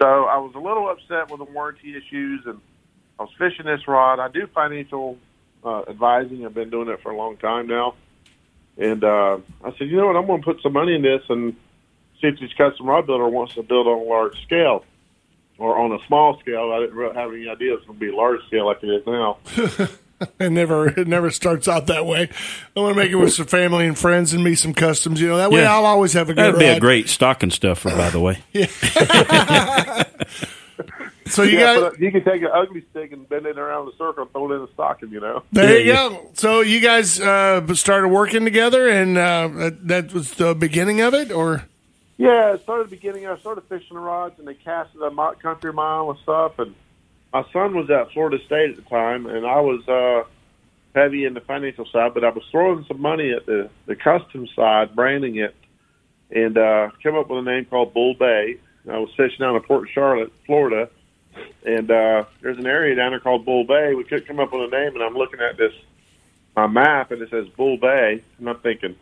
Speaker 5: So I was a little upset with the warranty issues, and I was fishing this rod. I do financial uh, advising. I've been doing it for a long time now, and uh, I said, you know what? I'm going to put some money in this and see if this custom rod builder wants to build on a large scale or on a small scale. I didn't really have any idea it's going to be large scale like it is now.
Speaker 1: It never it never starts out that way. I want to make it with some family and friends and me some customs. You know that way
Speaker 2: Yeah.
Speaker 1: I'll always have a good
Speaker 2: That'd be a great stocking stuffer, by the way.
Speaker 1: So you
Speaker 5: yeah,
Speaker 1: guys,
Speaker 5: you can take an Ugly Stik and bend it around the circle and throw it in a stocking, you know.
Speaker 1: there you
Speaker 2: Yeah,
Speaker 1: go. So you guys uh, started working together, and uh, that, that was the beginning of it, or
Speaker 5: Yeah, it started at the beginning. I started fishing the rods, and they casted a mo- country mile and stuff. And my son was at Florida State at the time, and I was uh, heavy in the financial side, but I was throwing some money at the the custom side, branding it, and uh, came up with a name called Bull Bay. I was fishing down in Port Charlotte, Florida, and uh, there's an area down there called Bull Bay. We couldn't come up with a name, and I'm looking at this my map, and it says Bull Bay, and I'm thinking,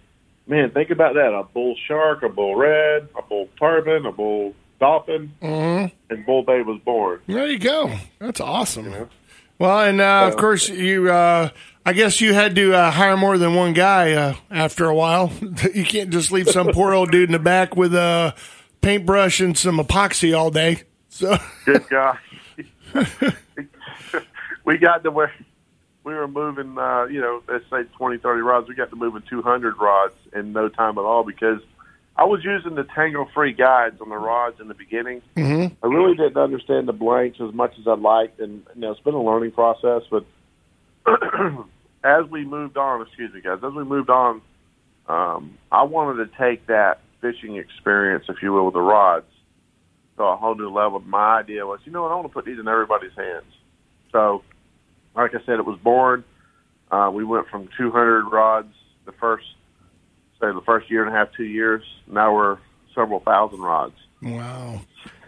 Speaker 5: man, think about that: a bull shark, a bull red, a bull tarpon, a bull dolphin, and Bull Bay was born.
Speaker 1: there you go. That's awesome. Well, and uh, of course you. Uh, I guess you had to uh, hire more than one guy uh, after a while. you can't just leave some poor old dude in the back with a paintbrush and some epoxy all day. So
Speaker 5: Good gosh. we got to where we were moving, uh, you know, let's say 20, 30 rods. We got to moving 200 rods in no time at all because I was using the tangle free guides on the rods in the beginning. Mm-hmm. I really didn't understand the blanks as much as I'd liked. And, you know, it's been a learning process. But as we moved on, excuse me, guys, as we moved on, um, I wanted to take that fishing experience, if you will, with the rods to a whole new level. My idea was, you know what, I want to put these in everybody's hands. So, like I said, it was born. Uh, we went from 200 rods the first, say, the first year and a half, two years. Now we're several thousand rods.
Speaker 1: wow.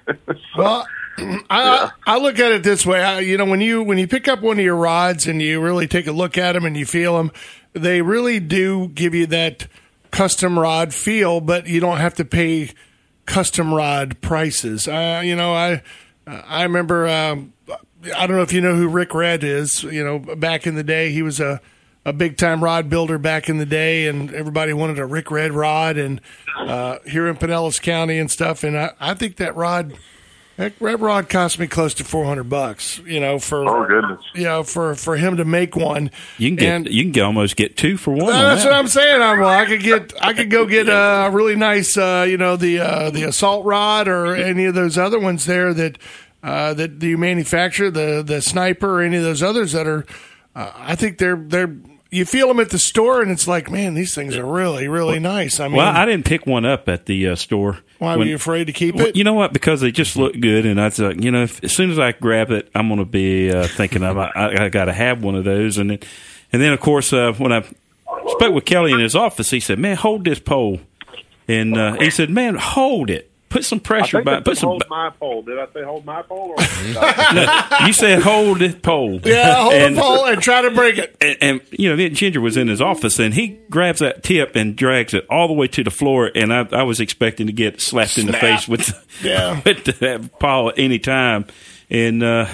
Speaker 1: Well, I, I look at it this way. I, you know, when you when you pick up one of your rods and you really take a look at them and you feel them, they really do give you that custom rod feel, but you don't have to pay custom rod prices. Uh, you know, I I remember. Um, I don't know if you know who Rick Red is. You know, back in the day, he was a a big time rod builder back in the day, and everybody wanted a Rick Red rod, and uh, here in Pinellas County and stuff. And I, I think that rod, that, that rod cost me close to four hundred bucks. You know, for
Speaker 5: Oh, goodness.
Speaker 1: you know for for him to make one.
Speaker 2: You can get
Speaker 1: And-
Speaker 2: you can get, almost get two for one. on
Speaker 1: that's
Speaker 2: that.
Speaker 1: what I'm saying. I'm well, I could get I could go get a really nice uh, you know the uh, the assault rod or any of those other ones there that uh, that you manufacture the the sniper or any of those others that are uh, I think they're they're you feel them at the store and it's like man these things are really really nice. I mean
Speaker 2: Well, I didn't pick one up at the uh, store.
Speaker 1: why were you afraid to keep
Speaker 2: Well,
Speaker 1: it?
Speaker 2: you know what? Because they just look good, and I was like, you know, if, as soon as I grab it, I'm going to be uh, thinking I'm, I, I got to have one of those, and then, and then of course uh, when I spoke with Kelly in his office, he said, "Man, hold this pole," and uh, he said, "Man, hold it, put some pressure
Speaker 5: think
Speaker 2: by,
Speaker 5: it
Speaker 2: put some."
Speaker 5: hold my pole. Did I say hold my pole? Or
Speaker 2: you said hold this pole,
Speaker 1: yeah, hold
Speaker 2: and,
Speaker 1: the pole and try to break it.
Speaker 2: and, and you know, then Ginger was in his office, and he grabs that tip and drags it all the way to the floor, and I, I was expecting to get slapped in the face with,
Speaker 1: Yeah.
Speaker 2: with that paw at any time, and uh,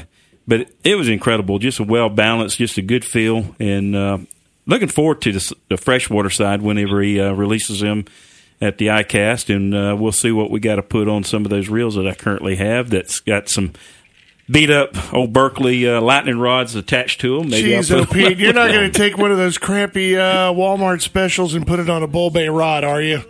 Speaker 2: but it was incredible, just a well balanced, just a good feel, and uh, looking forward to the, the freshwater side whenever he uh, releases them at the ICAST, and uh, we'll see what we got to put on some of those reels that I currently have. That's got some. Beat up old Berkley uh, lightning rods attached to them. Maybe
Speaker 1: Jeez, oh, Pete, you're not going to take one of those crappy uh, Walmart specials and put it on a Bull Bay rod, are you?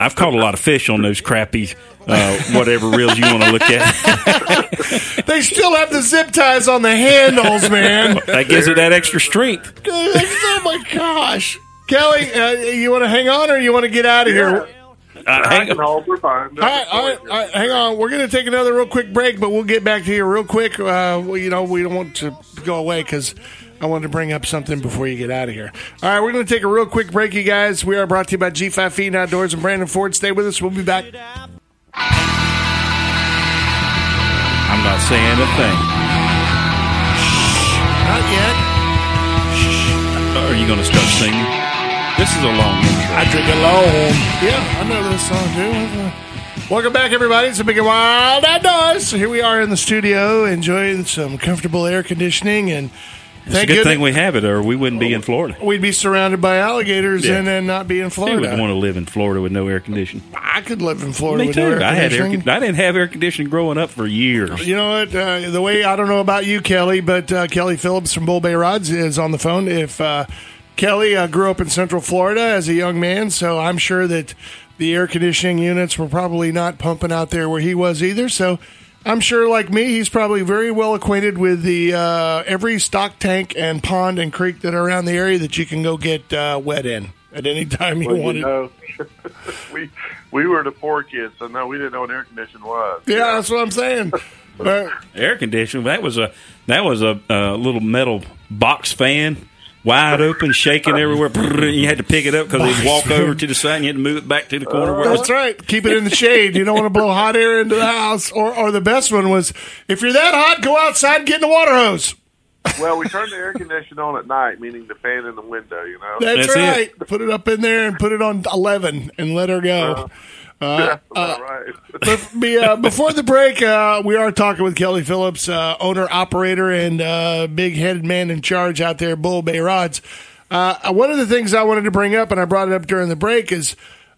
Speaker 2: I've caught a lot of fish on those crappy, uh, whatever reels you want to look at.
Speaker 1: They still have the zip ties on the handles, man.
Speaker 2: That gives it that extra strength.
Speaker 1: oh my gosh, Kelly, uh, you want to hang on or you want to get out of here?
Speaker 2: Uh, hang on.
Speaker 5: We're fine.
Speaker 1: All right, all right, all right, hang on. We're going to take another real quick break, but we'll get back to you real quick. Uh, well, you know, we don't want to go away because I wanted to bring up something before you get out of here. All right, we're going to take a real quick break, you guys. We are brought to you by G5 Feed and Outdoors and Brandon Ford. Stay with us. We'll be back.
Speaker 2: I'm not saying a thing.
Speaker 1: Not yet.
Speaker 2: Are you going to start singing? This is a long intro.
Speaker 1: I drink alone. Yeah, I know this song too. Welcome back, everybody. It's a big and wild outdoors. So here we are in the studio, enjoying some comfortable air conditioning, and
Speaker 2: It's a good thing we have it, or we wouldn't be in Florida.
Speaker 1: we'd be surrounded by alligators
Speaker 2: Yeah.
Speaker 1: and then not be in Florida.
Speaker 2: Who would want to live in Florida with no air conditioning?
Speaker 1: I could live in Florida
Speaker 2: Me
Speaker 1: with no
Speaker 2: too.
Speaker 1: air
Speaker 2: I had air. I didn't have air conditioning growing up for years.
Speaker 1: You know what? Uh, the way I don't know about you, Kelly, but uh, Kelly Phillips from Bull Bay Rods is on the phone. If uh, Kelly uh, grew up in Central Florida as a young man, so I'm sure that the air conditioning units were probably not pumping out there where he was either. So I'm sure, like me, he's probably very well acquainted with the uh, every stock tank and pond and creek that are around the area that you can go get uh, wet in at any time you
Speaker 5: Well,
Speaker 1: want
Speaker 5: you know, we we were the poor kids, so no, we didn't know what air conditioning was.
Speaker 1: Yeah, that's what I'm saying. But
Speaker 2: Air conditioning. That was a that was a, a little metal box fan, wide open, shaking everywhere. Brrr, You had to pick it up because it'd walk over to the side, and you had to move it back to the corner. where it was
Speaker 1: That's right. Keep it in the shade. You don't want to blow hot air into the house. Or, or the best one was, if you're that hot, go outside and get in the water hose.
Speaker 5: Well, we turned the air conditioner on at night, meaning the fan in the window. You know.
Speaker 1: That's,
Speaker 2: That's it.
Speaker 1: right. Put it up in there and put it on 11 and let her go. Uh-huh.
Speaker 5: Yeah, that's right.
Speaker 1: Be, uh, before the break, uh, we are talking with Kelly Phillips, uh, owner, operator, and uh, big headed man in charge out there, Bull Bay Rods. Uh, one of the things I wanted to bring up, and I brought it up during the break, is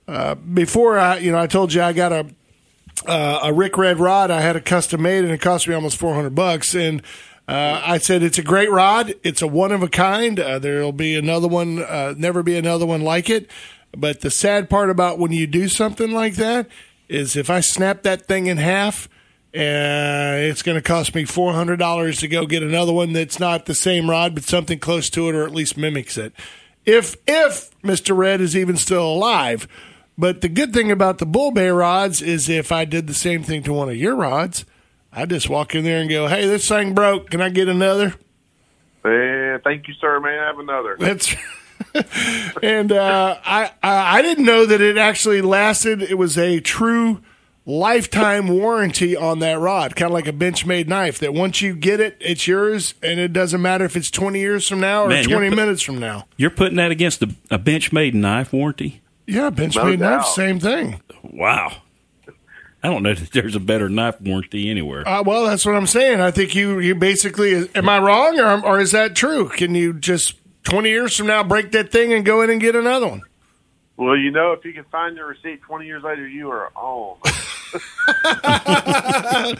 Speaker 1: uh, before I, you know, I told you I got a uh, a Rick Red rod. I had a custom made, and it cost me almost four hundred bucks. And uh, I said it's a great rod. It's a one of a kind. Uh, there'll be another one. Uh, never be another one like it. But the sad part about when you do something like that is if I snap that thing in half. Uh, it's going to cost me four hundred dollars to go get another one that's not the same rod, but something close to it, or at least mimics it. If if Mister Red is even still alive, but the good thing about the Bull Bay rods is if I did the same thing to one of your rods, I just walk in there and go, "Hey, this thing broke. Can I get another?"
Speaker 5: Yeah, thank you, sir. May I have another?
Speaker 1: That's and uh, I I I didn't know that it actually lasted. It was a true lifetime warranty on that rod, kind of like a Benchmade knife. That once you get it, it's yours, and it doesn't matter if it's twenty years from now or
Speaker 2: Man,
Speaker 1: twenty
Speaker 2: put-
Speaker 1: minutes from now.
Speaker 2: You're putting that against a, a Benchmade knife warranty.
Speaker 1: Yeah, Benchmade
Speaker 5: No
Speaker 1: knife, same thing.
Speaker 2: Wow. I don't know that there's a better knife warranty anywhere.
Speaker 1: Uh, well, that's what I'm saying. I think you you basically am I wrong or or is that true? Can you just twenty years from now break that thing and go in and get another one?
Speaker 5: Well, you know, if you can find your receipt 20 years later, you are on.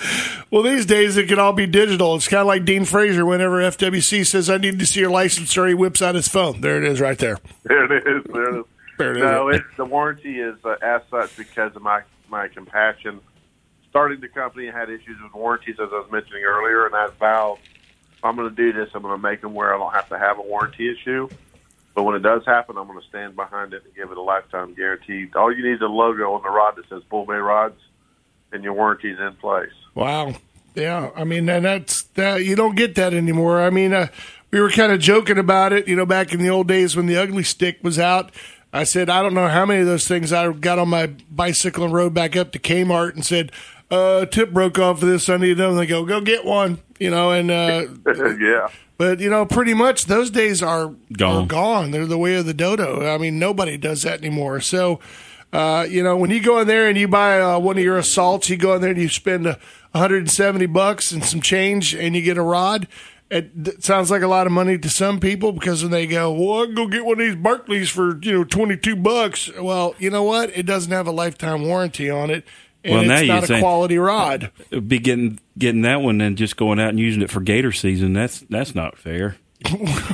Speaker 1: Well, these days it can all be digital. It's kind of like Dean Fraser. Whenever FWC says, "I need to see your license," or he whips out his phone. There it is, right there.
Speaker 5: there it is. There it is.
Speaker 1: There it is.
Speaker 5: No, the warranty is uh, as such because of my my compassion. Starting the company had issues with warranties, as I was mentioning earlier, and I vowed if I'm going to do this, I'm going to make them where I don't have to have a warranty issue. But when it does happen, I'm going to stand behind it and give it a lifetime guarantee. All you need is a logo on the rod that says Bull Bay Rods, and your warranty's in place.
Speaker 1: Wow. Yeah, I mean, and that's that. You don't get that anymore. I mean, uh, we were kind of joking about it, you know, back in the old days when the Ugly Stik was out. I said, I don't know how many of those things I got on my bicycle and rode back up to Kmart and said, uh, tip broke off of this. I need another. They go, go get one, you know, and, uh,
Speaker 5: yeah.
Speaker 1: but you know, pretty much those days are
Speaker 2: Gone.
Speaker 1: Are gone. They're the way of the dodo. I mean, nobody does that anymore. So, uh, you know, when you go in there and you buy uh, one of your assaults, you go in there and you spend uh, 170 bucks and some change, and you get a rod. It, it sounds like a lot of money to some people because when they go, well, I can go get one of these Barclays for you know 22 bucks. Well, you know what? It doesn't have a lifetime warranty on it, and
Speaker 2: Well, now
Speaker 1: it's
Speaker 2: you're
Speaker 1: not a
Speaker 2: saying-
Speaker 1: quality rod.
Speaker 2: Be getting getting that one and just going out and using it for gator season. That's that's not fair.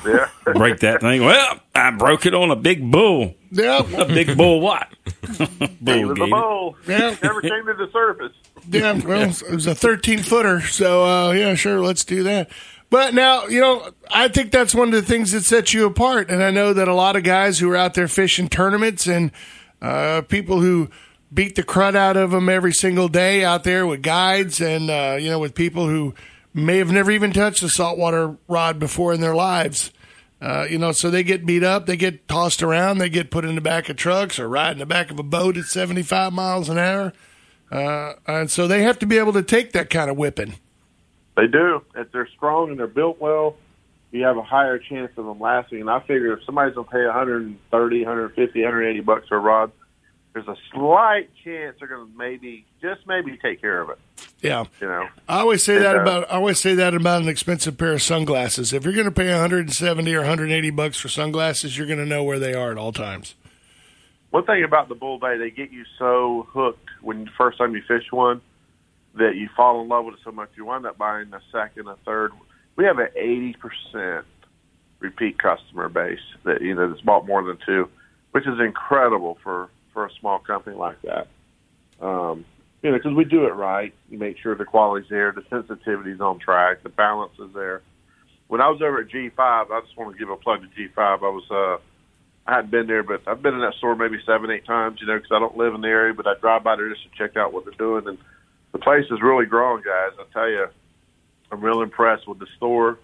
Speaker 5: Yeah.
Speaker 2: Break that thing. Well, I broke it on a big bull.
Speaker 1: Yeah,
Speaker 2: A big bull what?
Speaker 5: It
Speaker 2: bull
Speaker 5: was a
Speaker 2: gator.
Speaker 5: bowl.
Speaker 1: Yeah.
Speaker 5: Never came to the surface.
Speaker 1: Yeah, well, it was a 13 footer. So, uh, yeah, sure, let's do that. But now, you know, I think that's one of the things that sets you apart. And I know that a lot of guys who are out there fishing tournaments and uh, people who beat the crud out of them every single day out there with guides and uh, you know with people who may have never even touched a saltwater rod before in their lives. Uh, you know, so they get beat up, they get tossed around, they get put in the back of trucks or ride in the back of a boat at 75 miles an hour. Uh, and so they have to be able to take that kind of whipping.
Speaker 5: They do. If they're strong and they're built well, you have a higher chance of them lasting. And I figure if somebody's going to pay 130, 150, 180 bucks for a rod, there's a slight chance they're going to maybe, just maybe, take care of it.
Speaker 1: Yeah.
Speaker 5: You know,
Speaker 1: I always say
Speaker 5: And,
Speaker 1: that
Speaker 5: uh,
Speaker 1: about I always say that about an expensive pair of sunglasses. If you're going to pay 170 or 180 bucks for sunglasses, you're going to know where they are at all times.
Speaker 5: one thing about the bull bay, they get you so hooked when the first time you fish one that you fall in love with it so much you wind up buying a second, a third. We have an eighty percent repeat customer base that you know that's bought more than two, which is incredible for for a small company like that. Um, you know, because we do it right. You make sure the quality's there, the sensitivity's on track, the balance is there. When I was over at G5, I just want to give a plug to G5. I was uh, I hadn't been there, but I've been in that store maybe seven, eight times. You know, because I don't live in the area, but I drive by there just to check out what they're doing. And the place is really growing, guys. I tell you, I'm real impressed with the store.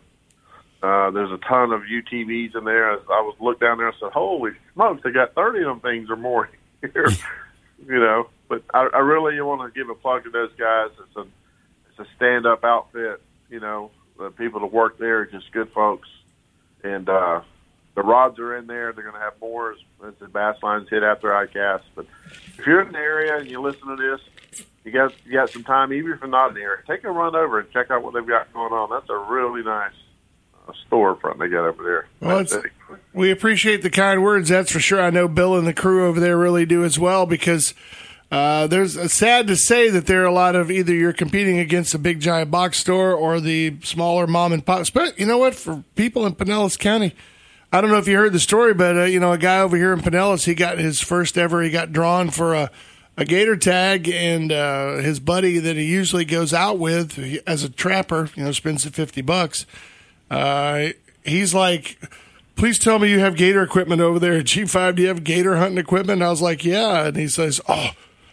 Speaker 5: Uh, there's a ton of UTVs in there. I was looked down there and said, "Holy smokes, they got 30 of them things or more here." you know, but I, I really want to give a plug to those guys. It's a it's a stand up outfit. You know, the people that work there are just good folks, and uh, the rods are in there. They're going to have more as, as the bass lines hit after ICAST. But if you're in the area and you listen to this, you got you got some time, even if you're not in the area, take a run over and check out what they've got going on. That's a really nice uh, storefront they got over there.
Speaker 1: Well, we appreciate the kind words, that's for sure. I know Bill and the crew over there really do as well because uh, there's it's sad to say that there are a lot of either you're competing against a big giant box store or the smaller mom and pop. But you know what? For people in Pinellas County, I don't know if you heard the story, but uh, you know a guy over here in Pinellas, he got his first ever. He got drawn for a a gator tag, and uh, his buddy that he usually goes out with he- as a trapper, you know, spends the fifty bucks. Uh, he's like, please tell me you have gator equipment over there at G5. Do you have gator hunting equipment? And I was like, yeah. And he says, oh,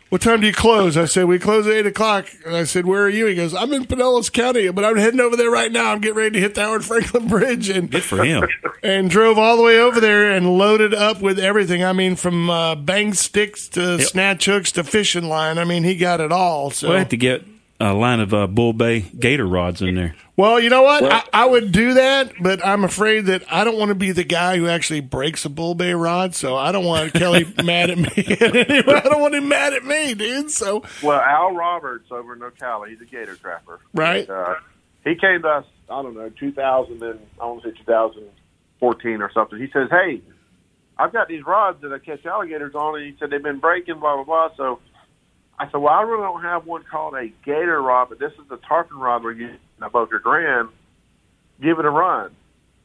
Speaker 1: what time do you close? I said, we close at 8 o'clock. And I said, where are you? He goes, I'm in Pinellas County, but I'm heading over there right now. I'm getting ready to hit the Howard Franklin Bridge. And
Speaker 2: Good for him.
Speaker 1: and drove all the way over there and loaded up with everything. I mean, from uh, bang sticks to snatch hooks to fishing line. I mean, he got it all. So,
Speaker 2: We'll have to get a line of uh, Bull Bay gator rods in there.
Speaker 1: well, you know what? I, I would do that, but I'm afraid that I don't want to be the guy who actually breaks a bull bay rod. So I don't want Kelly mad at me. I don't want him mad at me, dude. So
Speaker 5: Well, Al Roberts over in Ocala, he's a gator trapper.
Speaker 1: Right.
Speaker 5: Uh, he came to us, I don't know, 2000 and I want to say 2014 or something. He says, "Hey, I've got these rods that I catch alligators on," and he said they've been breaking, blah blah blah. So I said, "Well, I really don't have one called a gator rod, but this is the tarpon rod we're using at Boca Grande. Give it a run."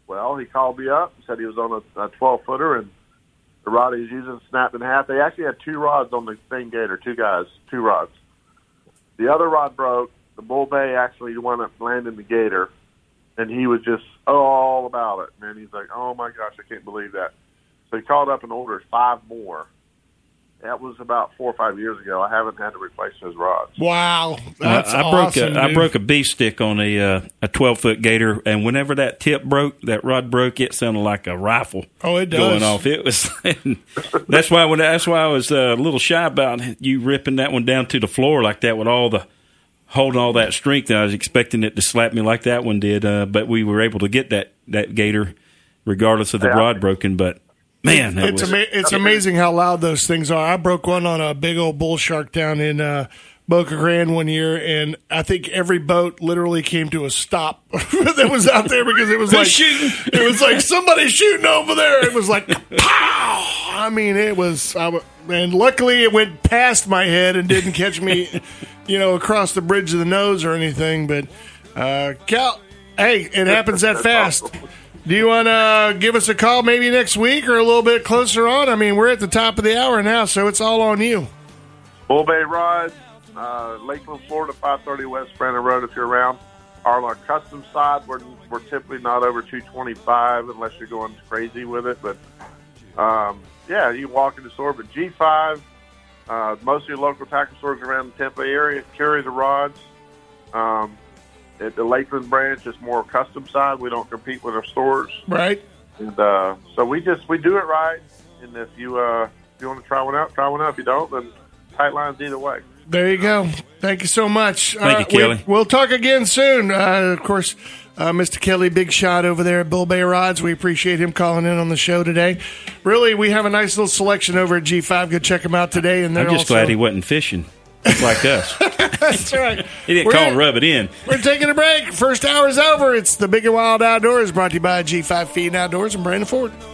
Speaker 5: Well, he called me up and said he was on a, a 12 footer and the rod he was using snapped in half. They actually had two rods on the thing gator, two guys, two rods. The other rod broke. The bull bay actually wound up landing the gator, and he was just oh, all about it. Man, he's like, "Oh my gosh, I can't believe that." So he called up and ordered five more. That was about four or five years ago. I haven't had to replace those rods.
Speaker 1: wow, that's
Speaker 2: I, I broke
Speaker 1: awesome.
Speaker 2: a, I
Speaker 1: dude.
Speaker 2: broke a beef stick on a uh, a twelve foot gator, and whenever that tip broke, that rod broke, it sounded like a rifle.
Speaker 1: Oh, it does.
Speaker 2: going off. It was. that's why when that's why I was uh, a little shy about you ripping that one down to the floor like that with all the holding all that strength. I was expecting it to slap me like that one did, uh, but we were able to get that that gator regardless of the
Speaker 5: Yeah.
Speaker 2: rod broken. But man,
Speaker 1: it's ama- it's amazing how loud those things are. I broke one on a big old bull shark down in uh, Boca Grande one year, and I think every boat literally came to a stop that was out there because it was like
Speaker 2: shooting?
Speaker 1: It was like somebody shooting over there. It was like pow. I mean, it was. I, and luckily, it went past my head and didn't catch me, you know, across the bridge of the nose or anything. But uh, Cal, hey, it happens that fast. Do you want to give us a call maybe next week or a little bit closer on? I mean, we're at the top of the hour now, so it's all on you.
Speaker 5: Bull Bay Rods, uh, Lakeland, Florida, 530 West Brandon Road. If you're around, our custom side, we're we're typically not over 225 unless you're going crazy with it. But um, yeah, you walk in the store. But G5, Uh, most of your local tackle stores around the Tampa area carry the rods. Um, at the Lakeland branch, it's more custom side. We don't compete with our stores,
Speaker 1: Right.
Speaker 5: and uh, so we just we do it right. And if you uh, if you want to try one out, try one out. If you don't, then tight lines either way.
Speaker 1: There you go. Thank you so much.
Speaker 2: Thank you,
Speaker 1: we-
Speaker 2: Kelly.
Speaker 1: we'll talk again soon. Uh, of course, uh, Mr. Kelly, big shot over there at Bull Bay Rods. We appreciate him calling in on the show today. Really, we have a nice little selection over at G5. Go check them out today. And
Speaker 2: I'm just
Speaker 1: also-
Speaker 2: glad he wasn't fishing. Just like us.
Speaker 1: That's right.
Speaker 2: He didn't
Speaker 1: We're-
Speaker 2: call and rub it in.
Speaker 1: We're taking a break. First hour is over. It's the Big and Wild Outdoors brought to you by G5 Feed Outdoors and Brandon Ford.